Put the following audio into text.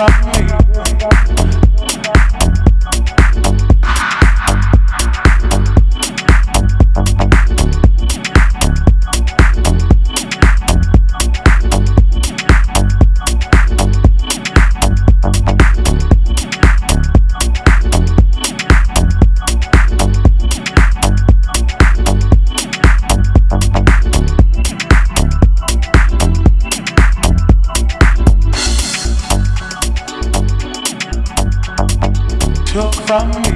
Bye. took from me.